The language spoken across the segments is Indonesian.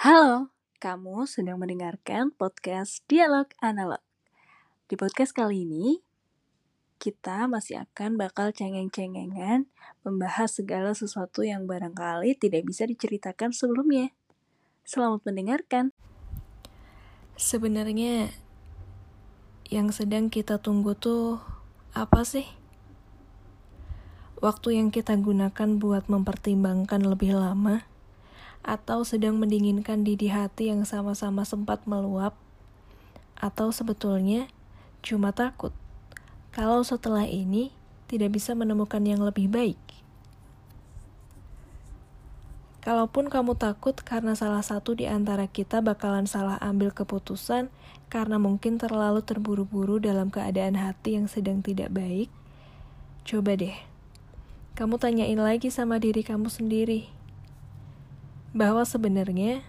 Halo, kamu sedang mendengarkan podcast Dialog Analog. Di podcast kali ini, kita masih akan bakal cengeng-cengengan membahas segala sesuatu yang barangkali tidak bisa diceritakan sebelumnya. Selamat mendengarkan. Sebenarnya yang sedang kita tunggu tuh apa sih? Waktu yang kita gunakan buat mempertimbangkan lebih lama atau sedang mendinginkan di hati yang sama-sama sempat meluap, atau sebetulnya cuma takut kalau setelah ini tidak bisa menemukan yang lebih baik. Kalaupun kamu takut karena salah satu di antara kita bakalan salah ambil keputusan karena mungkin terlalu terburu-buru dalam keadaan hati yang sedang tidak baik, coba deh. Kamu tanyain lagi sama diri kamu sendiri bahwa sebenarnya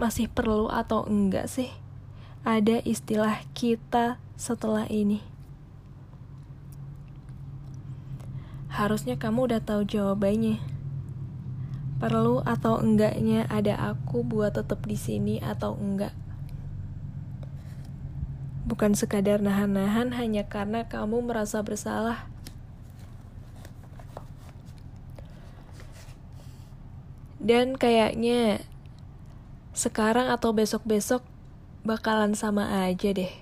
masih perlu atau enggak sih ada istilah kita setelah ini. Harusnya kamu udah tahu jawabannya. Perlu atau enggaknya ada aku buat tetap di sini atau enggak. Bukan sekadar nahan-nahan hanya karena kamu merasa bersalah Dan kayaknya sekarang atau besok-besok bakalan sama aja deh.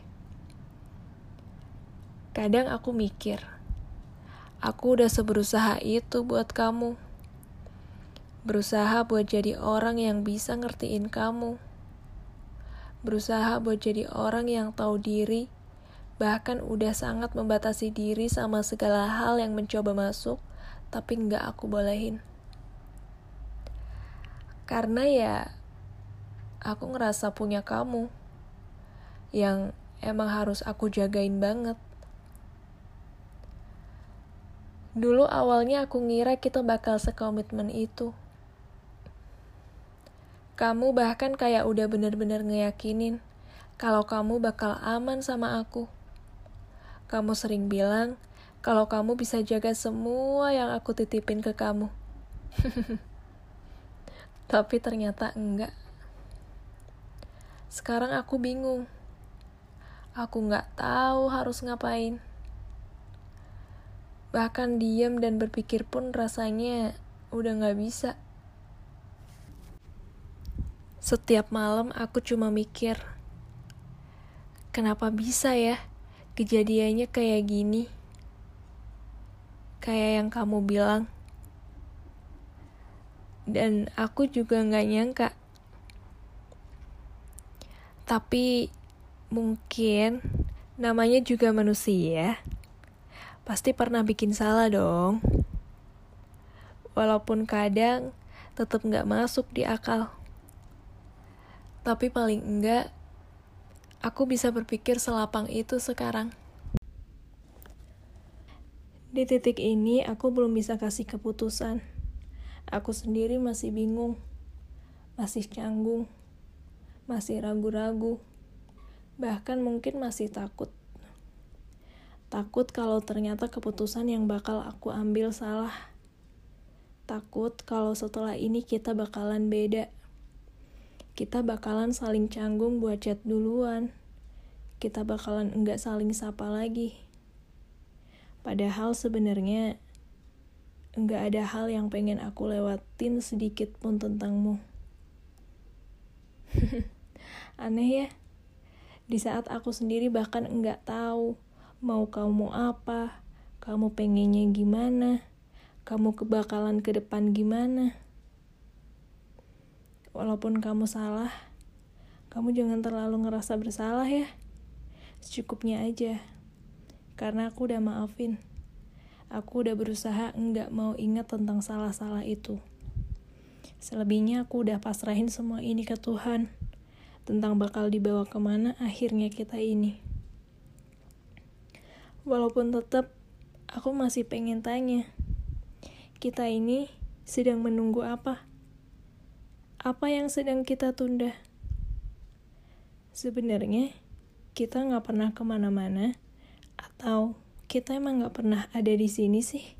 Kadang aku mikir, aku udah seberusaha itu buat kamu. Berusaha buat jadi orang yang bisa ngertiin kamu. Berusaha buat jadi orang yang tahu diri, bahkan udah sangat membatasi diri sama segala hal yang mencoba masuk, tapi nggak aku bolehin karena ya aku ngerasa punya kamu yang emang harus aku jagain banget. Dulu awalnya aku ngira kita bakal sekomitmen itu. Kamu bahkan kayak udah bener-bener ngeyakinin kalau kamu bakal aman sama aku. Kamu sering bilang kalau kamu bisa jaga semua yang aku titipin ke kamu. Tapi ternyata enggak. Sekarang aku bingung. Aku nggak tahu harus ngapain. Bahkan diam dan berpikir pun rasanya udah nggak bisa. Setiap malam aku cuma mikir, kenapa bisa ya kejadiannya kayak gini? Kayak yang kamu bilang, dan aku juga nggak nyangka. Tapi mungkin namanya juga manusia. Pasti pernah bikin salah dong. Walaupun kadang tetap nggak masuk di akal. Tapi paling enggak aku bisa berpikir selapang itu sekarang. Di titik ini aku belum bisa kasih keputusan Aku sendiri masih bingung, masih canggung, masih ragu-ragu, bahkan mungkin masih takut. Takut kalau ternyata keputusan yang bakal aku ambil salah. Takut kalau setelah ini kita bakalan beda. Kita bakalan saling canggung buat chat duluan. Kita bakalan enggak saling sapa lagi. Padahal sebenarnya nggak ada hal yang pengen aku lewatin sedikit pun tentangmu. Aneh ya, di saat aku sendiri bahkan nggak tahu mau kamu apa, kamu pengennya gimana, kamu kebakalan ke depan gimana. Walaupun kamu salah, kamu jangan terlalu ngerasa bersalah ya. Secukupnya aja. Karena aku udah maafin. Aku udah berusaha enggak mau ingat tentang salah-salah itu. Selebihnya aku udah pasrahin semua ini ke Tuhan. Tentang bakal dibawa ke mana akhirnya kita ini. Walaupun tetap aku masih pengen tanya. Kita ini sedang menunggu apa? Apa yang sedang kita tunda? Sebenarnya kita nggak pernah ke mana-mana atau kita emang gak pernah ada di sini sih?